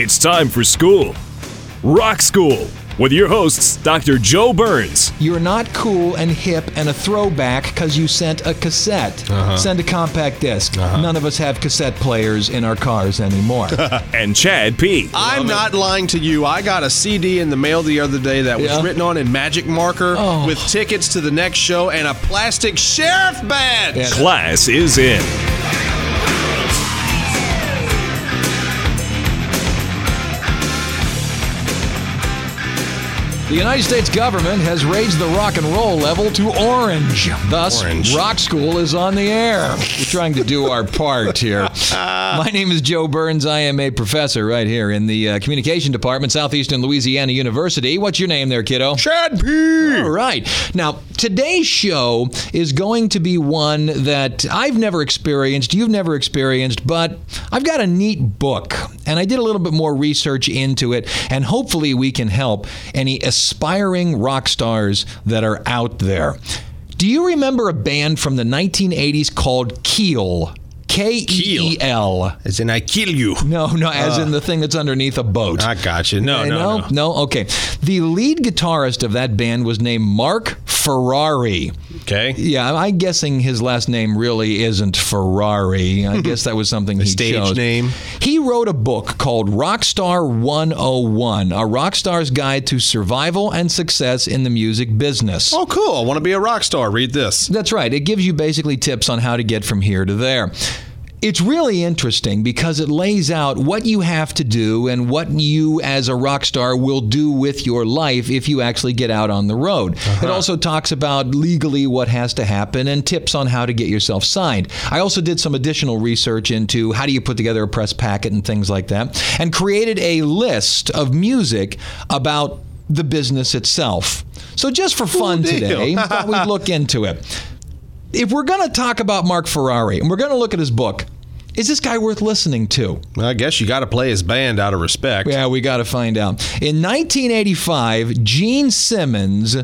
It's time for school. Rock School with your hosts, Dr. Joe Burns. You're not cool and hip and a throwback because you sent a cassette. Uh-huh. Send a compact disk None of us have cassette players in our cars anymore. and Chad P. I'm not lying to you. I got a CD in the mail the other day that was Yeah? written on in magic marker Oh. with tickets to the next show and a plastic sheriff badge. Yeah. Class is in. The United States government has raised the rock and roll level to orange. Thus, Orange. Rock School is on the air. We're trying to do our part here. My name is Joe Burns. I am a professor right here in the uh, Communication Department, Southeastern Louisiana University. What's your name there, kiddo? Chad P. All right. Now, today's show is going to be one that I've never experienced, you've never experienced, but I've got a neat book, and I did a little bit more research into it, and hopefully we can help any aspiring rock stars that are out there. Do you remember a band from the 1980s called Keel? K E E L. As in, I kill you. No, no, as in the thing that's underneath a boat. I got you. No, Uh, no, no. no. Okay. The lead guitarist of that band was named Marc Ferrari. Okay. Yeah, I'm guessing his last name really isn't Ferrari. I guess that was something he stage chose. name. He wrote a book called Rockstar 101, a rock star's guide to survival and success in the music business. Oh, cool. I want to be a rock star. Read this. That's right. It gives you basically tips on how to get from here to there. It's really interesting because it lays out what you have to do and what you, as a rock star, will do with your life if you actually get out on the road. It uh-huh. also talks about legally what has to happen and tips on how to get yourself signed. I also did some additional research into how do you put together a press packet and things like that, and created a list of music about the business itself. So, just for fun today, thought we'd look into it if we're going to talk about Marc Ferrari and we're going to look at his book, is this guy worth listening to? I guess you got to play his band out of respect. Yeah, we got to find out. In 1985, Gene Simmons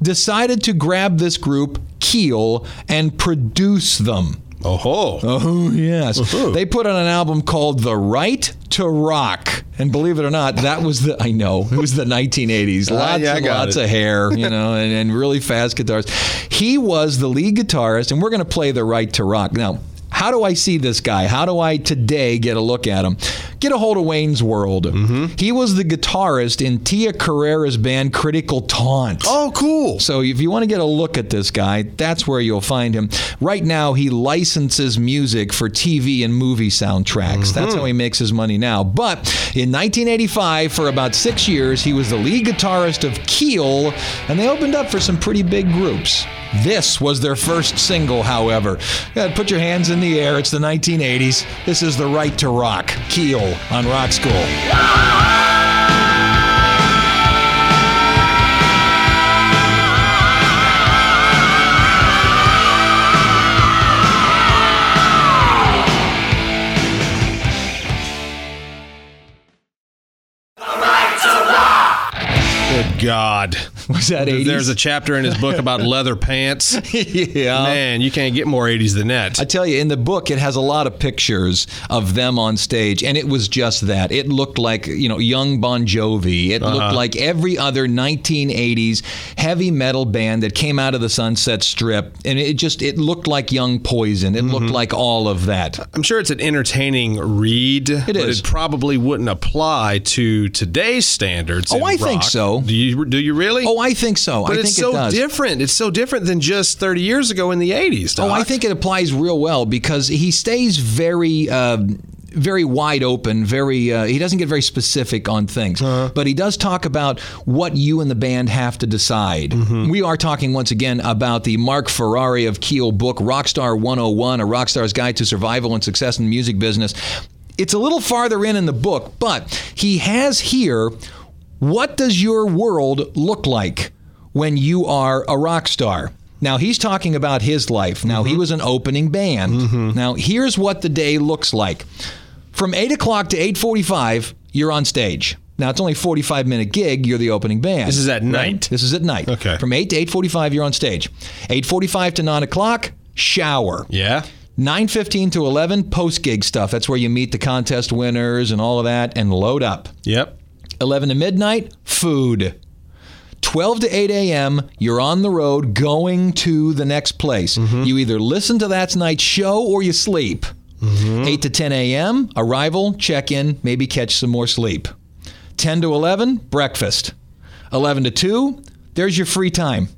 decided to grab this group, Keel, and produce them. Oh. Oh, yes. They put on an album called The Right to Rock. And believe it or not, that was the, I know, it was the 1980s. Ah, Lots yeah, and lots it. of hair, you know, and, and really fast guitars. He was the lead guitarist, and we're going to play The Right to Rock. Now, how do I see this guy? How do I today get a look at him? Get a hold of Wayne's World. Mm-hmm. He was the guitarist in Tia Carrere's band Crucial Taunt. Oh, cool. So if you want to get a look at this guy, that's where you'll find him. Right now, he licenses music for TV and movie soundtracks. That's how he makes his money now. But in 1985, for about six years, he was the lead guitarist of Keel, and they opened up for some pretty big groups. This was their first single, however. Put your hands in the air. It's the 1980s. This is The Right to Rock, Keel on Rock School. Good God. Was that 80s? There's a chapter in his book about leather pants. yeah. Man, you can't get more 80s than that. I tell you, in the book, it has a lot of pictures of them on stage, and it was just that. It looked like, you know, young Bon Jovi. It Uh-huh. looked like every other 1980s heavy metal band that came out of the Sunset Strip, and it just, it looked like Young Poison. It Mm-hmm. looked like all of that. I'm sure it's an entertaining read. It but is. It probably wouldn't apply to today's standards. Oh, I think so. Do you? Do you really? Oh, I think so. But I it's so it does. different. It's so different than just 30 years ago in the 80s. Oh, I think it applies real well because he stays very. Uh, very wide open, very. Uh, he doesn't get very specific on things, but he does talk about what you and the band have to decide. We are talking once again about the Marc Ferrari of Keel book, Rockstar 101, a Rockstar's guide to survival and success in the music business. It's a little farther in in the book, but he has here what does your world look like when you are a rock star? Now he's talking about his life. Now he mm-hmm. was an opening band. Mm-hmm. Now here's what the day looks like. From eight o'clock to eight forty-five, you're on stage. Now it's only a forty-five minute gig. You're the opening band. This is at night? This is at night. Okay. From eight to eight forty-five, you're on stage. Eight forty-five to nine o'clock, shower. Yeah. 9:15 to 11 post gig stuff. That's where you meet the contest winners and all of that and load up. Yep. 11 to midnight, food. 12 to 8 a.m., you're on the road going to the next place. Mm-hmm. You either listen to that night's show or you sleep. Mm-hmm. 8 to 10 a.m., arrival, check in, maybe catch some more sleep. 10 to 11, breakfast. 11 to 2, there's your free time.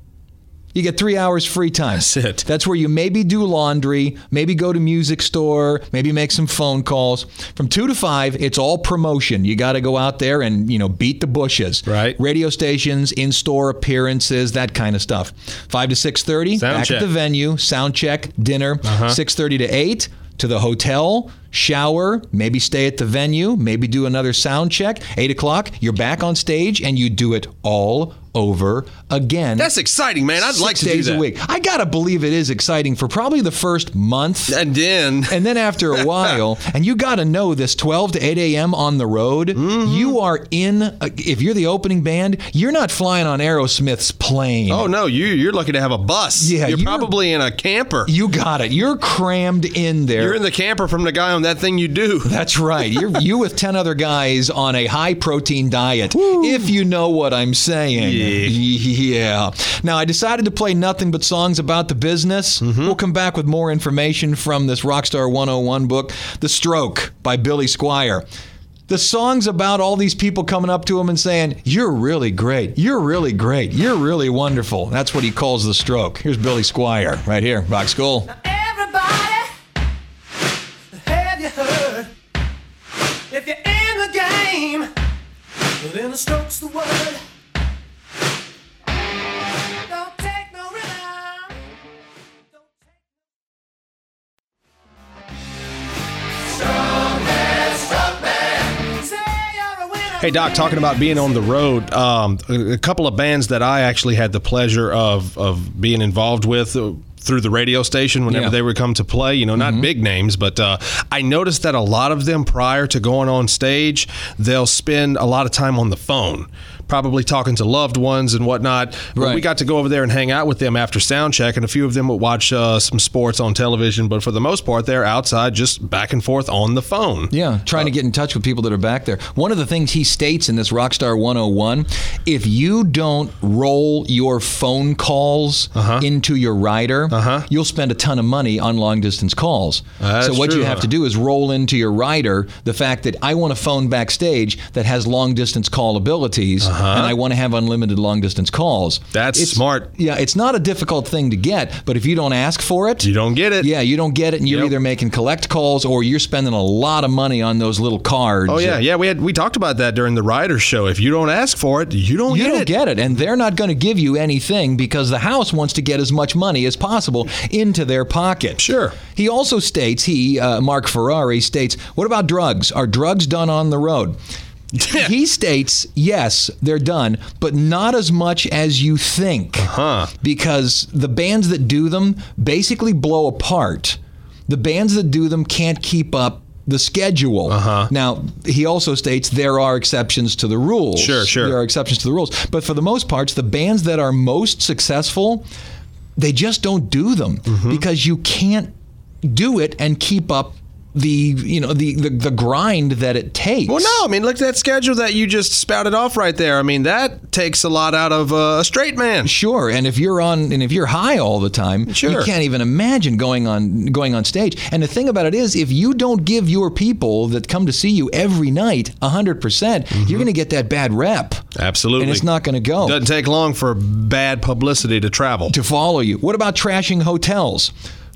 You get three hours free time. That's it. That's where you maybe do laundry, maybe go to music store, maybe make some phone calls. From two to five, it's all promotion. You got to go out there and you know beat the bushes. Right. Radio stations, in-store appearances, that kind of stuff. Five to six thirty, back check. Uh-huh. at the venue, sound check, dinner. Six thirty to eight. To the hotel, shower, maybe stay at the venue, maybe do another sound check. Eight o'clock, you're back on stage and you do it all over again. That's exciting, man. I'd like to days do that. a week. I gotta believe it is exciting for probably the first month. And then And then after a while, and you got to know this 12 to 8 a.m. on the road, Mm-hmm. you are in, uh, if you're the opening band, you're not flying on Aerosmith's plane. Oh no, you you're lucky to have a bus. Yeah, you're you're- probably in a camper. You got it. You're crammed in there. You're in the camper from the guy on that thing you do. That's right. You're you with 10 other guys on a high protein diet, if you know what I'm saying. Yeah. Now, I decided to play nothing but songs about the business. Mm-hmm. We'll come back with more information from this Rockstar 101 book, The Stroke by Billy Squier. The song's about all these people coming up to him and saying, You're really great. You're really great. You're really wonderful. That's what he calls the stroke. Here's Billy Squier right here, Rock School. Hey Doc, talking about being on the road, um, a, couple of bands that I actually had the pleasure of of being involved with. uh, Through the radio station, whenever Yeah. they would come to play, you know, not big names, but uh, I noticed that a lot of them prior to going on stage, they'll spend a lot of time on the phone, probably talking to loved ones and whatnot. But Right. we got to go over there and hang out with them after sound check, and a few of them would watch uh, some sports on television, but for the most part, they're outside just back and forth on the phone. Yeah, trying to get in touch with people that are back there. One of the things he states in this Rockstar 101 if you don't roll your phone calls Uh-huh. into your rider, you'll spend a ton of money on long distance calls. That's so, what true, you have huh? to do is roll into your rider the fact that I want a phone backstage that has long distance call abilities and I want to have unlimited long distance calls. Uh-huh. That's It's- smart. Yeah, it's not a difficult thing to get, but if you don't ask for it, You don't get it. yeah, you don't get it, and you're Yep. either making collect calls or you're spending a lot of money on those little cards. Oh yeah, yeah. We had we talked about that during the rider show. If you don't ask for it, you don't You get don't it. get it, and they're not going to give you anything because the house wants to get as much money as possible into their pocket. Sure. He also states he, uh, Marc Ferrari states, "What about drugs? Are drugs done on the road?" he states, yes, they're done, but not as much as you think. Huh. Because the bands that do them basically blow apart. The bands that do them can't keep up the schedule. Uh-huh. Now, he also states there are exceptions to the rules. Sure, sure. There are exceptions to the rules. But for the most parts, the bands that are most successful, they just don't do them Mm-hmm. because you can't do it and keep up the you know the, the the grind that it takes. Well, no, I mean, look at that schedule that you just spouted off right there. I mean, that takes a lot out of uh, a straight man. Sure, and if you're on and if you're high all the time, Sure. you can't even imagine going on going on stage. And the thing about it is, if you don't give your people that come to see you every night 100%, percent you're going to get that bad rep. Mm-hmm. Absolutely. And it's not going to go. Doesn't take long for bad publicity to travel. to follow you. What about trashing hotels?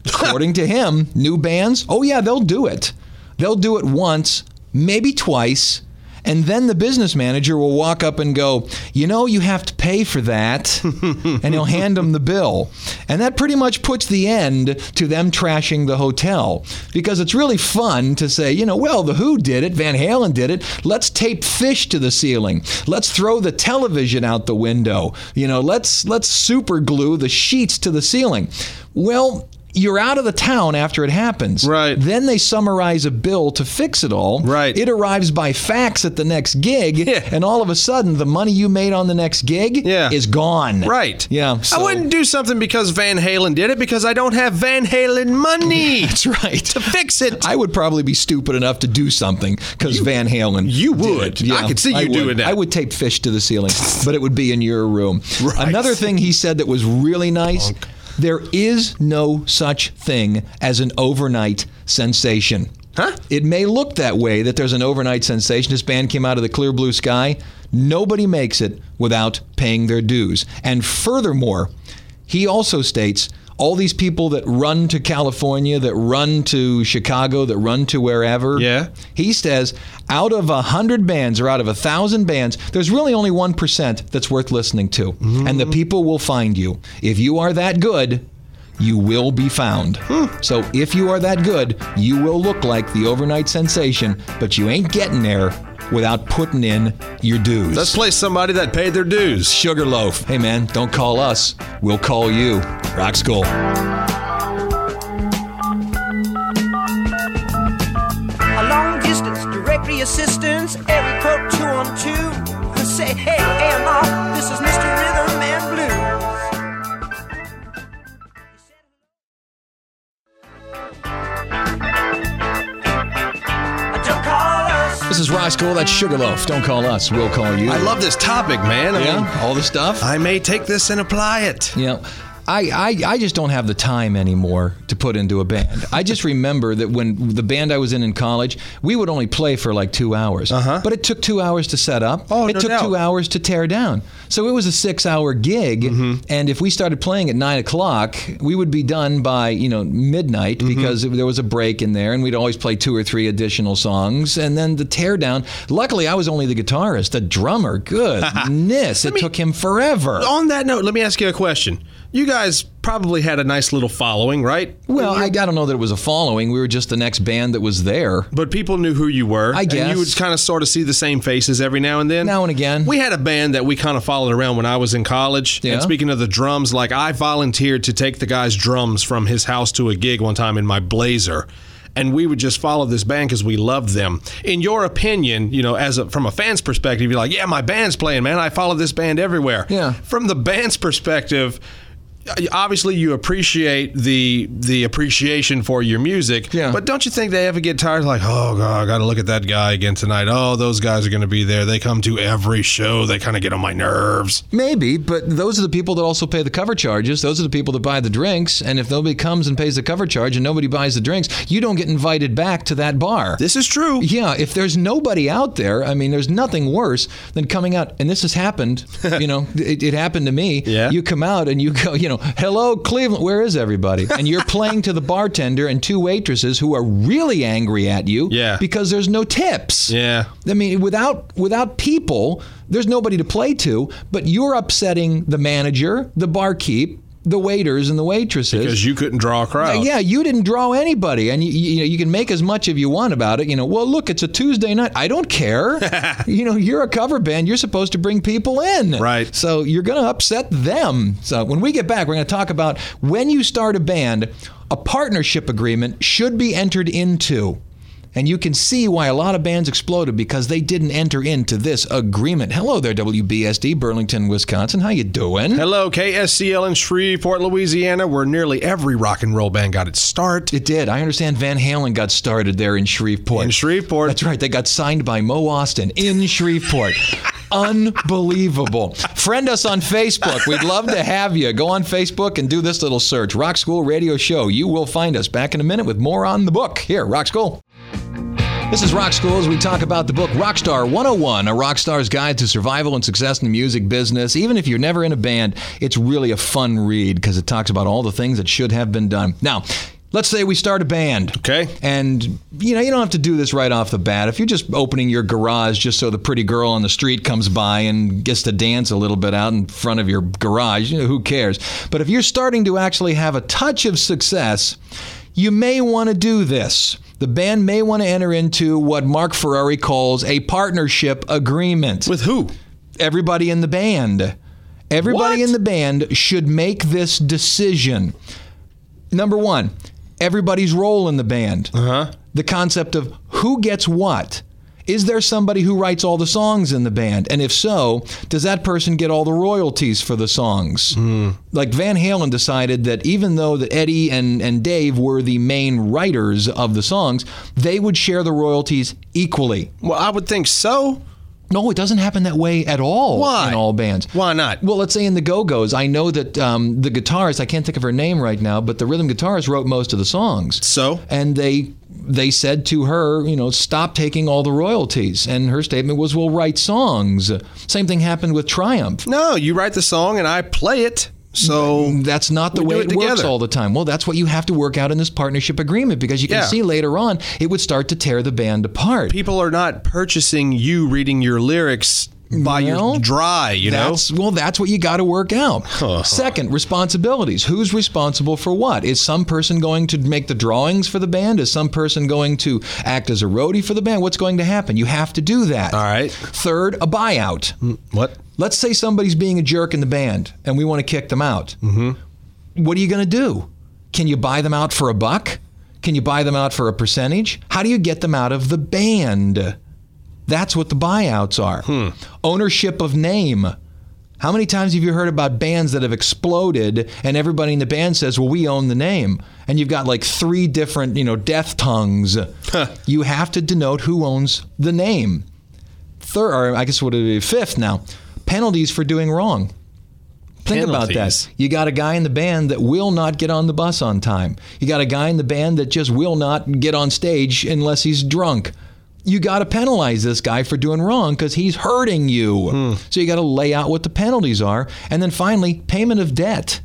According to him, new bands, oh yeah, they'll do it. They'll do it once, maybe twice, and then the business manager will walk up and go, "You know, you have to pay for that." and he'll hand them the bill. And that pretty much puts the end to them trashing the hotel because it's really fun to say, you know, well, the Who did it, Van Halen did it. Let's tape fish to the ceiling. Let's throw the television out the window. You know, let's let's super glue the sheets to the ceiling. Well, you're out of the town after it happens. Right. Then they summarize a bill to fix it all. Right. It arrives by fax at the next gig, Yeah. and all of a sudden, the money you made on the next gig Yeah. is gone. Right. Yeah. I wouldn't do something because Van Halen did it because I don't have Van Halen money That's right. to fix it. I would probably be stupid enough to do something because Van Halen. you would. Yeah, I could see you would. doing that. I would tape fish to the ceiling, but it would be in your room. Right. Another thing he said that was really nice. There is no such thing as an overnight sensation. Huh? It may look that way that there's an overnight sensation. This band came out of the clear blue sky. Nobody makes it without paying their dues. And furthermore, he also states all these people that run to California, that run to Chicago, that run to wherever. Yeah. He says out of a hundred bands or out of a thousand bands, there's really only one percent that's worth listening to, and the people will find you. If you are that good. You will be found. So if you are that good, you will look like the overnight sensation, but you ain't getting there without putting in your dues. Let's play somebody that paid their dues. Sugarloaf. Hey man, don't call us. We'll call you. Rock School. A long distance directory assistance, area code 212. Say, hey, AMR, us. This is Rock School. That's Sugarloaf. Don't call us. We'll call you. I love this topic, man. I mean, yeah, all the stuff. I may take this and apply it. You know, I, I, I just don't have the time anymore to put into a band. I just remember that when the band I was in in college, we would only play for like two hours. Uh-huh. But it took two hours to set up. Oh, it no took doubt. two hours to tear down. So it was a six-hour gig, Mm-hmm. and if we started playing at nine o'clock, we would be done by you know midnight Mm-hmm. because there was a break in there, and we'd always play two or three additional songs, and then the tear down. Luckily, I was only the guitarist. The drummer, goodness, it took him forever. On that note, let me ask you a question. You guys probably had a nice little following, right? Well, I, I don't know that it was a following. We were just the next band that was there. But people knew who you were. I And you would kind of sort of see the same faces every now and then. Now and again. We had a band that we kind of followed around when I was in college. Yeah. And speaking of the drums, like I volunteered to take the guy's drums from his house to a gig one time in my Blazer. And we would just follow this band because we loved them. In your opinion, you know, as a, from a fan's perspective, you're like, yeah, my band's playing, man. I follow this band everywhere. Yeah. From the band's perspective, obviously you appreciate the the appreciation for your music Yeah. but don't you think they ever get tired like oh god i gotta look at that guy again tonight oh those guys are gonna be there they come to every show they kind of get on my nerves Maybe, but those are the people that also pay the cover charges. Those are the people that buy the drinks. And if nobody comes and pays the cover charge and nobody buys the drinks, you don't get invited back to that bar. this is true yeah, if there's nobody out there, I mean, there's nothing worse than coming out, and this has happened. you know, it, it happened to me. Yeah. You come out and you go, you know, hello, Cleveland, where is everybody? And you're playing to the bartender and two waitresses who are really angry at you Yeah. because there's no tips. yeah I mean, without without people, there's nobody to play to. But you're upsetting the manager, the barkeep, the waiters, and the waitresses. because you couldn't draw a crowd yeah, you didn't draw anybody, and you, you, know, you can make as much of you want about it. You know, well, look, it's a Tuesday night. I don't care. you know, you're a cover band. You're supposed to bring people in, Right. So you're going to upset them. So when we get back, we're going to talk about when you start a band, a partnership agreement should be entered into. And you can see why a lot of bands exploded because they didn't enter into this agreement. Hello there, WBSD, Burlington, Wisconsin. How you doing? Hello, KSCL in Shreveport, Louisiana, where nearly every rock and roll band got its start. It did. I understand Van Halen got started there in Shreveport. In Shreveport. That's right. They got signed by Mo Ostin in Shreveport. Unbelievable. Friend us on Facebook. We'd love to have you. Go on Facebook and do this little search Rock School Radio Show. You will find us back in a minute with more on the book. Here, Rock School. This is Rock School as we talk about the book Rockstar 101, a rock star's guide to survival and success in the music business. Even if you're never in a band, it's really a fun read because it talks about all the things that should have been done. Now, Let's say we start a band. Okay. And, you know, you don't have to do this right off the bat. If you're just opening your garage just so the pretty girl on the street comes by and gets to dance a little bit out in front of your garage, you know, who cares? But if you're starting to actually have a touch of success, you may want to do this. The band may want to enter into what Marc Ferrari calls a partnership agreement With who? everybody in the band. Everybody What? in the band should make this decision. Number one, everybody's role in the band. Uh-huh. The concept of who gets what. Is there somebody who writes all the songs in the band? And if so, does that person get all the royalties for the songs? Like Van Halen decided that even though that Eddie and, and Dave were the main writers of the songs, they would share the royalties equally. Well, I would think so. No, it doesn't happen that way at all Why? in all bands. Why not? Well, let's say in the Go Go's, I know that um, the guitarist, I can't think of her name right now, but the rhythm guitarist wrote most of the songs. So? And they they said to her, you know, stop taking all the royalties. And her statement was, we'll write songs. Same thing happened with Triumph. No, you write the song and I play it. So That's not the way it, it works all the time. Well, that's what you have to work out in this partnership agreement because you can Yeah. see later on it would start to tear the band apart. people are not purchasing you reading your lyrics by Well, your dry, you know? Well, that's what you got to work out. Second, responsibilities. Who's responsible for what? Is some person going to make the drawings for the band? Is some person going to act as a roadie for the band? What's going to happen? You have to do that. All right. Third, a buyout. What? Let's say somebody's being a jerk in the band and we want to kick them out. Mm-hmm. What are you going to do? Can you buy them out for a buck? Can you buy them out for a percentage? How do you get them out of the band? That's what the buyouts are. Hmm. Ownership of name. How many times have you heard about bands that have exploded and everybody in the band says, "Well, we own the name." And you've got like three different, you know, death tongues. You have to denote who owns the name. Third, or I guess what would it be fifth now, penalties for doing wrong. Think about that. You got a guy in the band that will not get on the bus on time. You got a guy in the band that just will not get on stage unless he's drunk. You got to penalize this guy for doing wrong because he's hurting you. Hmm. So you got to lay out what the penalties are. And then finally, payment of debt.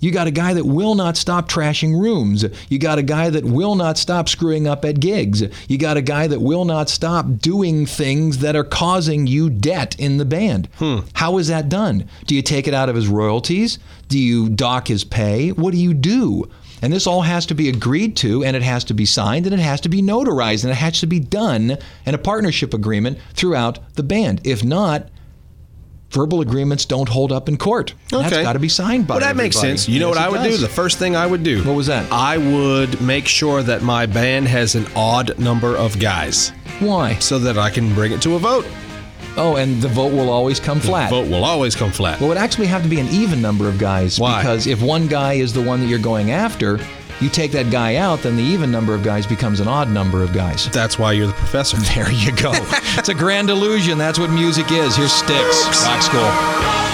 You got a guy that will not stop trashing rooms. You got a guy that will not stop screwing up at gigs. You got a guy that will not stop doing things that are causing you debt in the band. Hmm. How is that done? Do you take it out of his royalties? Do you dock his pay? What do you do? And this all has to be agreed to, and it has to be signed, and it has to be notarized, and it has to be done in a partnership agreement throughout the band. If not, verbal agreements don't hold up in court. That's got to be signed by Well, that makes sense. You know what I would do? The first thing I would do. What was that? I would make sure that my band has an odd number of guys Why? so that I can bring it to a vote. Oh, and the vote will always come flat. Vote will always come flat. Well, it would actually have to be an even number of guys. Why? Because if one guy is the one that you're going after, you take that guy out, then the even number of guys becomes an odd number of guys. That's why you're the professor. There you go. it's a grand illusion. That's what music is. Here's Styx. Rock School.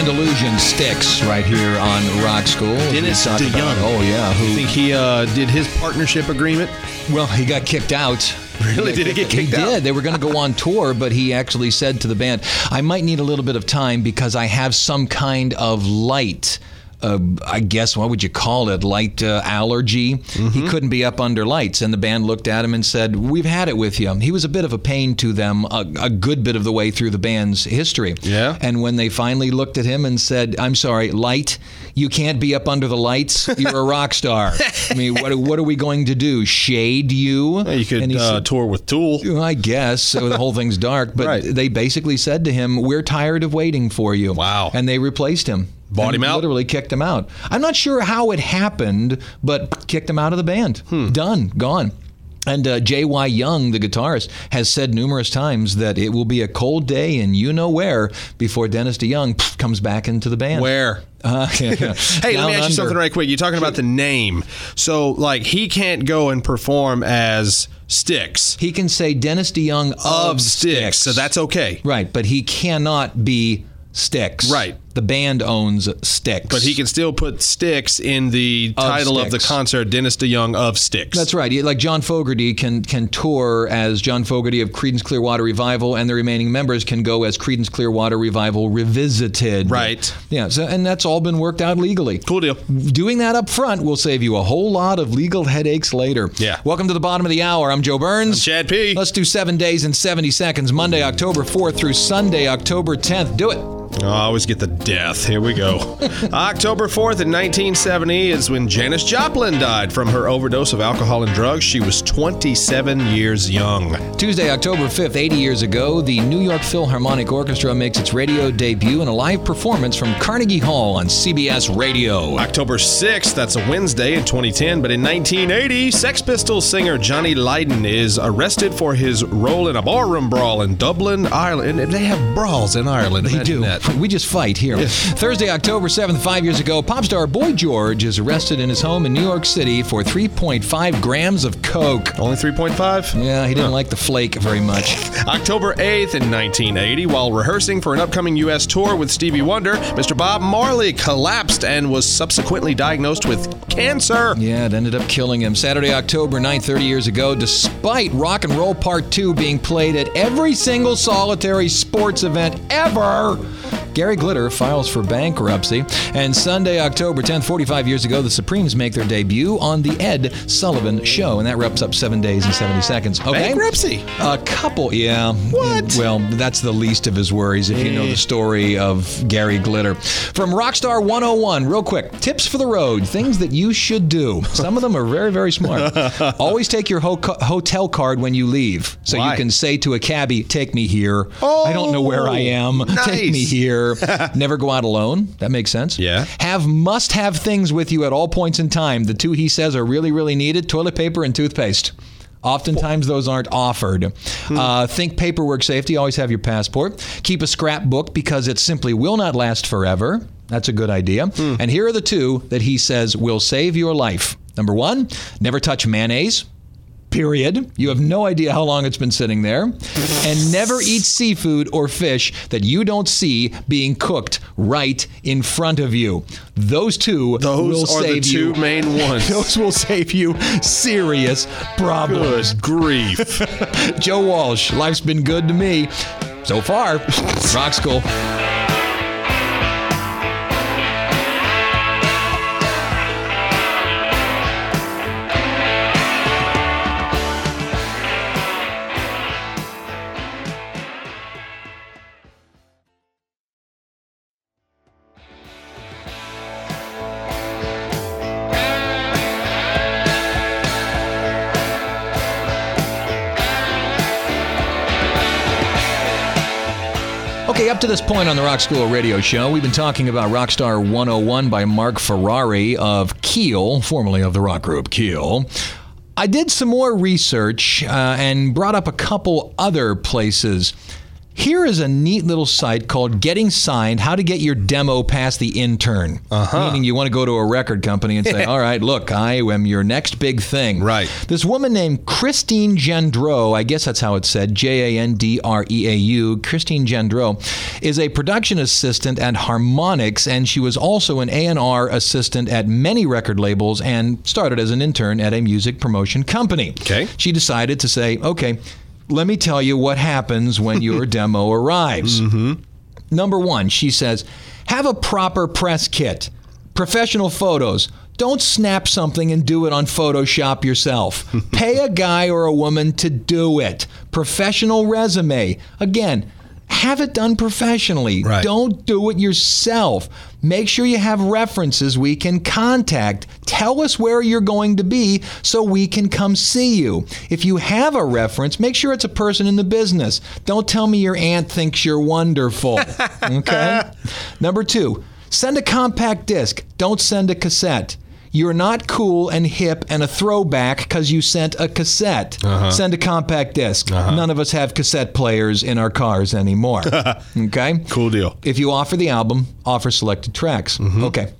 It's a grand illusion. Styx right here on Rock School. Dennis talk about- DeYoung. Oh, yeah. I Who, think he uh, did his partnership agreement. Well, he got kicked out. Really? Did he get kicked out? he out? did. They were going to go on tour, but he actually said to the band, I might need a little bit of time because I have some kind of light uh, I guess, what would you call it, light uh, allergy. He couldn't be up under lights. And the band looked at him and said, We've had it with you. He was a bit of a pain to them a, a good bit of the way through the band's history. Yeah. And when they finally looked at him and said, I'm sorry, light, you can't be up under the lights. You're a rock star. I mean, what, what are we going to do? Shade you? You could uh, said- tour with Tool. I guess so the whole thing's dark, but Right. they basically said to him, "We're tired of waiting for you." Wow. And they replaced him. Bought him out? Literally kicked him out. I'm not sure how it happened, but kicked him out of the band. Hmm. Done. Gone. And uh, J.Y. Young, the guitarist, has said numerous times that it will be a cold day and you know where before Dennis DeYoung pff, comes back into the band. Where? Uh, yeah. Hey, let me ask you something right quick. You're talking about the name. So, like, he can't go and perform as Styx. He can say Dennis DeYoung of, of Styx, so that's okay. Right, but he cannot be Styx. Right. The band owns Styx. But he can still put Styx in the Of title of the concert, Dennis DeYoung of Styx. That's right. Like John Fogerty can can tour as John Fogerty of Creedence Clearwater Revival, and the remaining members can go as Creedence Clearwater Revival Revisited. Right. Yeah. So, and that's all been worked out legally. Cool deal. Doing that up front will save you a whole lot of legal headaches later. Yeah. Welcome to the bottom of the hour. I'm Joe Burns. I'm Chad P. Let's do seven days and 70 seconds, Monday, October 4th through Sunday, October 10th. Do it. Oh, I always get the death. Here we go. October 4th in 1970 is when Janis Joplin died from her overdose of alcohol and drugs. She was 27 years young. Tuesday, October 5th, 80 years ago, the New York Philharmonic Orchestra makes its radio debut in a live performance from Carnegie Hall on CBS Radio. October 6th, that's a Wednesday in 2010, but in 1980, Sex Pistols singer Johnny Lydon is arrested for his role in a barroom brawl in Dublin, Ireland. And they have brawls in Ireland. They Imagine do. That. We just fight here. Thursday, October 7th, five years ago, pop star Boy George is arrested in his home in New York City for 3.5 grams of coke. Only 3.5? Yeah, he didn't like the flake very much. October 8th in 1980, while rehearsing for an upcoming U.S. tour with Stevie Wonder, Mr. Bob Marley collapsed and was subsequently diagnosed with cancer. Yeah, it ended up killing him. Saturday, October 9th, 30 years ago, despite Rock and Roll Part 2 being played at every single solitary sports event ever, Gary Glitter files for bankruptcy. And Sunday, October 10th, 45 years ago, the Supremes make their debut on The Ed Sullivan Show. And that wraps up seven days and 70 seconds. Okay? Bankruptcy? A couple, yeah. What? Well, that's the least of his worries if you know the story of Gary Glitter. From Rockstar 101, real quick tips for the road, things that you should do. Some of them are very, very smart. Always take your ho- hotel card when you leave. So Why? you can say to a cabbie, Take me here. I don't know where I am. Take me here. Never go out alone. That makes sense. Yeah. Have must have things with you at all points in time. The two he says are really, really needed toilet paper and toothpaste. Oftentimes, those aren't offered. Uh, think paperwork safety. Always have your passport. Keep a scrapbook because it simply will not last forever. That's a good idea. And here are the two that he says will save your life. Number one, never touch mayonnaise. Period. You have no idea how long it's been sitting there. And never eat seafood or fish that you don't see being cooked right in front of you. Those two Those will are the two you. main ones. Those will save you serious problems. Good grief. Joe Walsh, life's been good to me so far. Rock School. This point on the Rock School Radio Show, we've been talking about Rockstar 101 by Marc Ferrari of Keel, formerly of the rock group Keel. I did some more research uh, and brought up a couple other places. Here is a neat little site called Getting Signed How to Get Your Demo Past the Intern. Uh-huh. Meaning you want to go to a record company and say, All right, look, I am your next big thing. Right. This woman named Christine Jandreau, I guess that's how it's said, J A N D R E A U, Christine Jandreau, is a production assistant at Harmonix, and she was also an A&R assistant at many record labels and started as an intern at a music promotion company. Okay. She decided to say, okay, let me tell you what happens when your demo arrives. Mm-hmm. Number one, she says, have a proper press kit. Professional photos. Don't snap something and do it on Photoshop yourself. Pay a guy or a woman to do it. Professional resume. Again, have it done professionally. Right. Don't do it yourself. Make sure you have references we can contact. Tell us where you're going to be so we can come see you. If you have a reference, make sure it's a person in the business. Don't tell me your aunt thinks you're wonderful. Okay? Number two, send a compact disc. Don't send a cassette. You're not cool and hip and a throwback because you sent a cassette. Uh-huh. Send a compact disk uh-huh. None of us have cassette players in our cars anymore. okay? Cool deal. If you offer the album, offer selected tracks. Mm-hmm. Okay.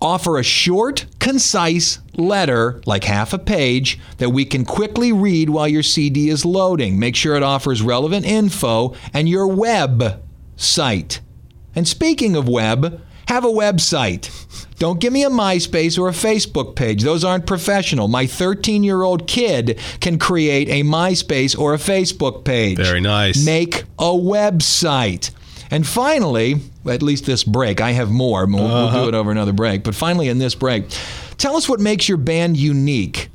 Offer a short, concise letter, like half a page, that we can quickly read while your CD is loading. Make sure it offers relevant info and your web site. And speaking of web, have a website. Don't give me a MySpace or a Facebook page. Those aren't professional. My 13 year old kid can create a MySpace or a Facebook page. Very nice. Make a website. And finally, at least this break, I have more. We'll, we'll do uh-huh. it over another break. But finally, in this break, tell us what makes your band unique.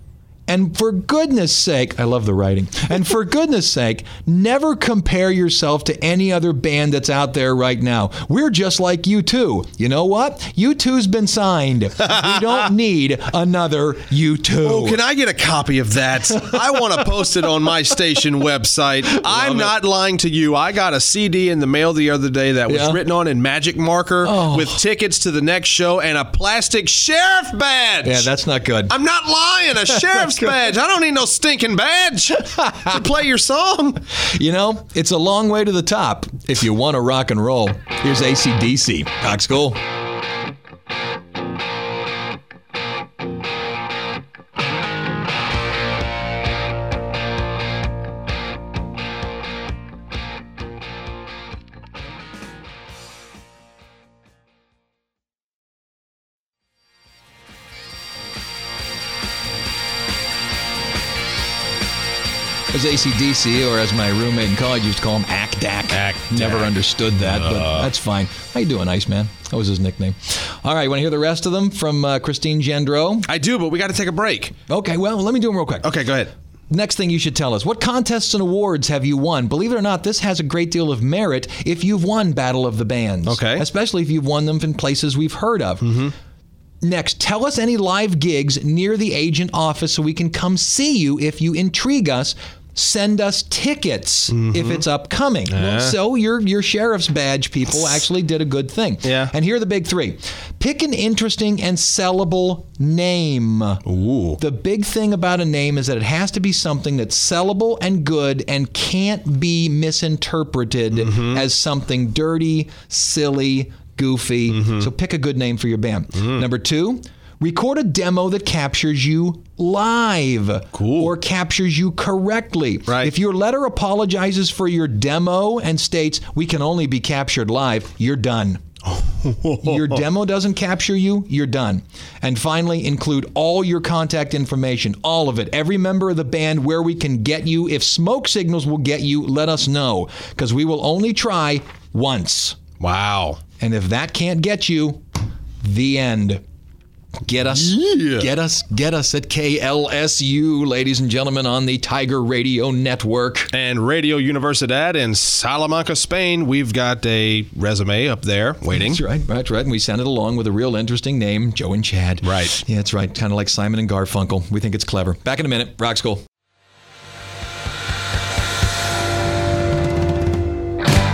And for goodness sake, I love the writing. And for goodness sake, never compare yourself to any other band that's out there right now. We're just like U2. You know what? U2's been signed. We don't need another U2. Oh, can I get a copy of that? I want to post it on my station website. I'm not lying to you. I got a CD in the mail the other day that was Yeah? written on in magic marker Oh. with tickets to the next show and a plastic sheriff badge. yeah, that's not good. I'm not lying. A badge. I don't need no stinking badge to play your song. You know, it's a long way to the top if you want to rock and roll. Here's ACDC. Rock School. ACDC, or as my roommate in college used to call him ACDAC. ACDAC. Never understood that, but that's fine. How you doing, Iceman? That was his nickname. All right, want to hear the rest of them from uh, Christine Jandreau? I do, but we got to take a break. Okay, well, let me do them real quick. Okay, go ahead. Next thing you should tell us what contests and awards have you won? Believe it or not, this has a great deal of merit if you've won Battle of the Bands. Okay. Especially if you've won them in places we've heard of. Next, tell us any live gigs near the agent office so we can come see you if you intrigue us. Send us tickets if mm-hmm. it's upcoming. So your your sheriff's badge people actually did a good thing. Yeah. And here are the big three: pick an interesting and sellable name. Ooh. The big thing about a name is that it has to be something that's sellable and good and can't be misinterpreted mm-hmm. as something dirty, silly, goofy. Mm-hmm. So pick a good name for your band. Number two, record a demo that captures you live Cool. or captures you correctly. Right. If your letter apologizes for your demo and states we can only be captured live, you're done. your demo doesn't capture you, you're done. And finally, include all your contact information, all of it, every member of the band, where we can get you. If smoke signals will get you, let us know, because we will only try once. Wow. And if that can't get you, the end. Get us, get us, get us at KLSU, ladies and gentlemen, on the Tiger Radio Network. And Radio Universidad in Salamanca, Spain. We've got a resume up there waiting. That's right, that's right. And we sent it along with a real interesting name, Joe and Chad. Right. Yeah, that's right. Kind of like Simon and Garfunkel. We think it's clever. Back in a minute. Rock School.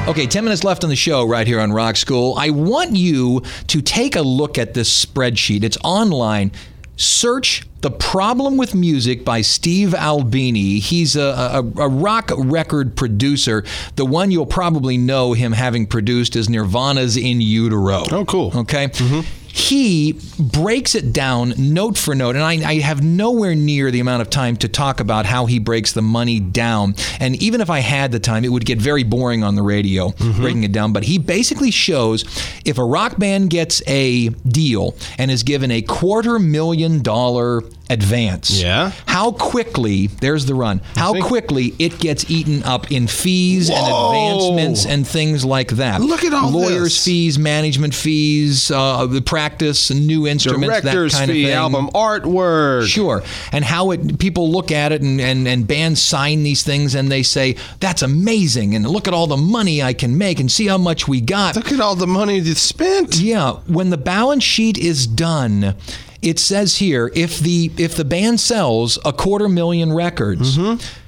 Okay, 10 minutes left on the show right here on Rock School. I want you to take a look at this spreadsheet. It's online. Search The Problem with Music by Steve Albini. He's a, a, a rock record producer. The one you'll probably know him having produced is Nirvana's In Utero. Oh, cool. Okay. Mm-hmm. He breaks it down note for note, and I, I have nowhere near the amount of time to talk about how he breaks the money down. And even if I had the time, it would get very boring on the radio mm-hmm. breaking it down. But he basically shows if a rock band gets a deal and is given a quarter million dollar advance. Yeah. How quickly, there's the run, how quickly it gets eaten up in fees and advancements and things like that. Look at all Lawyers' this. fees, management fees, uh, the practice, and new instruments, Director's that kind fee, of thing. album artwork. Sure. And how it people look at it and, and, and bands sign these things and they say, That's amazing and look at all the money I can make and see how much we got. Look at all the money that's spent. Yeah, when the balance sheet is done, it says here if the if the band sells a quarter million records. Mm-hmm.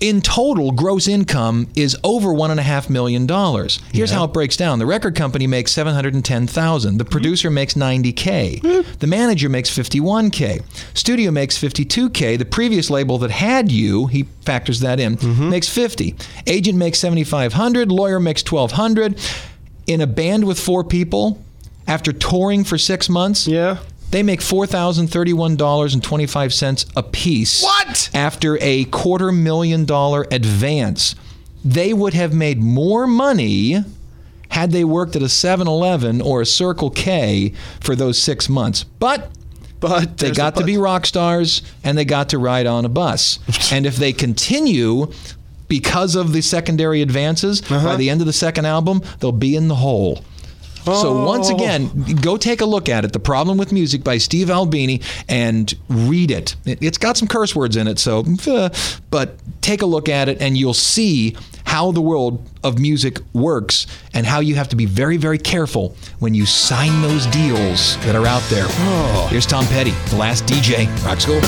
In total, gross income is over one and a half million dollars. Here's how it breaks down: the record company makes seven hundred and ten thousand. The mm-hmm. producer makes ninety k. Mm-hmm. The manager makes fifty one k. Studio makes fifty two k. The previous label that had you, he factors that in, mm-hmm. makes fifty. Agent makes seventy five hundred. Lawyer makes twelve hundred. In a band with four people, after touring for six months, Yeah. They make four thousand thirty-one dollars and twenty-five cents a piece. What? After a quarter million dollar advance, they would have made more money had they worked at a 7-Eleven or a Circle K for those six months. But But they got to be rock stars and they got to ride on a bus. and if they continue because of the secondary advances, Uh-huh. by the end of the second album, they'll be in the hole. So once again, go take a look at it. The Problem with Music by Steve Albini and read it. It- It's got some curse words in it, so uh, but take a look at it and you'll see how the world of music works and how you have to be very very careful when you sign those deals that are out there. Oh. Here's Tom Petty, the last DJ, Rock School.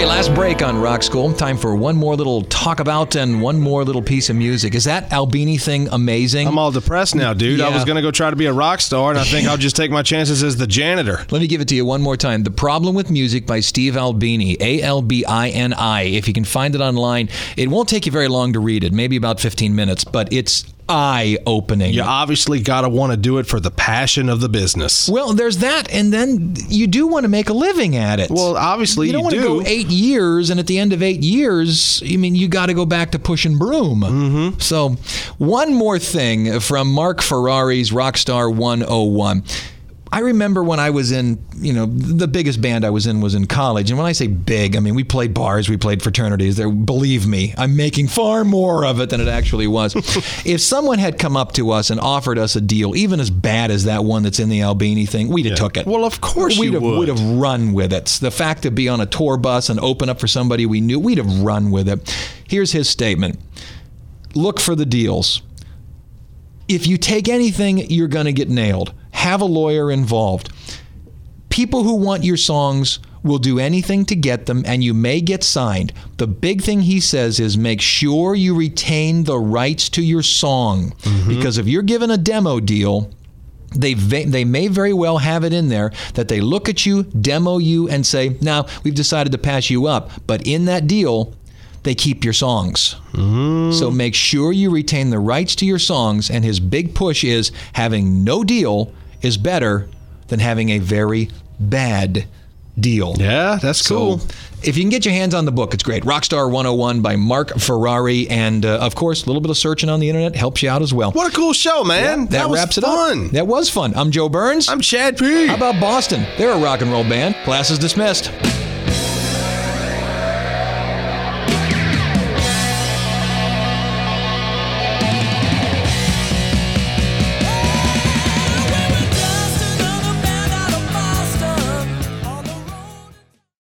Okay, last break on Rock School. Time for one more little talk about and one more little piece of music. Is that Albini thing amazing? I'm all depressed now, dude. I was gonna go try to be a rock star, and I think I'll just take my chances as the janitor. Let me give it to you one more time. The Problem with Music by Steve Albini, A L B I N I. If you can find it online, it won't take you very long to read it, maybe about 15 minutes, but it's eye opening. You obviously gotta want to do it for the passion of the business. Well, there's that, and then you do want to make a living at it. Well, obviously you don't you want to do. go eight years, and at the end of eight years, I mean, you got to go back to pushing broom. Mm-hmm. So, one more thing from Marc Ferrari's Rockstar 101. I remember when I was in, you know, the biggest band I was in was in college. And when I say big, I mean, we played bars, we played fraternities. There, believe me, I'm making far more of it than it actually was. if someone had come up to us and offered us a deal, even as bad as that one that's in the Albini thing, we'd have took it. Well, of course we'd you have, would. have run with it. The fact to be on a tour bus and open up for somebody we knew, we'd have run with it. Here's his statement Look for the deals. If you take anything, you're going to get nailed. Have a lawyer involved. People who want your songs will do anything to get them, and you may get signed. The big thing he says is make sure you retain the rights to your song. Mm-hmm. Because if you're given a demo deal, they ve- they may very well have it in there that they look at you, demo you, and say, "Now we've decided to pass you up." But in that deal, they keep your songs. So make sure you retain the rights to your songs. And his big push is having no deal is better than having a very bad deal. Yeah, that's cool. So, if you can get your hands on the book, it's great. Rockstar 101 by Marc Ferrari. And uh, of course, a little bit of searching on the internet helps you out as well. What a cool show, man. that, that was wraps it fun. up. That was fun. I'm Joe Burns. I'm Chad P. How about Boston? They're a rock and roll band. Class is dismissed.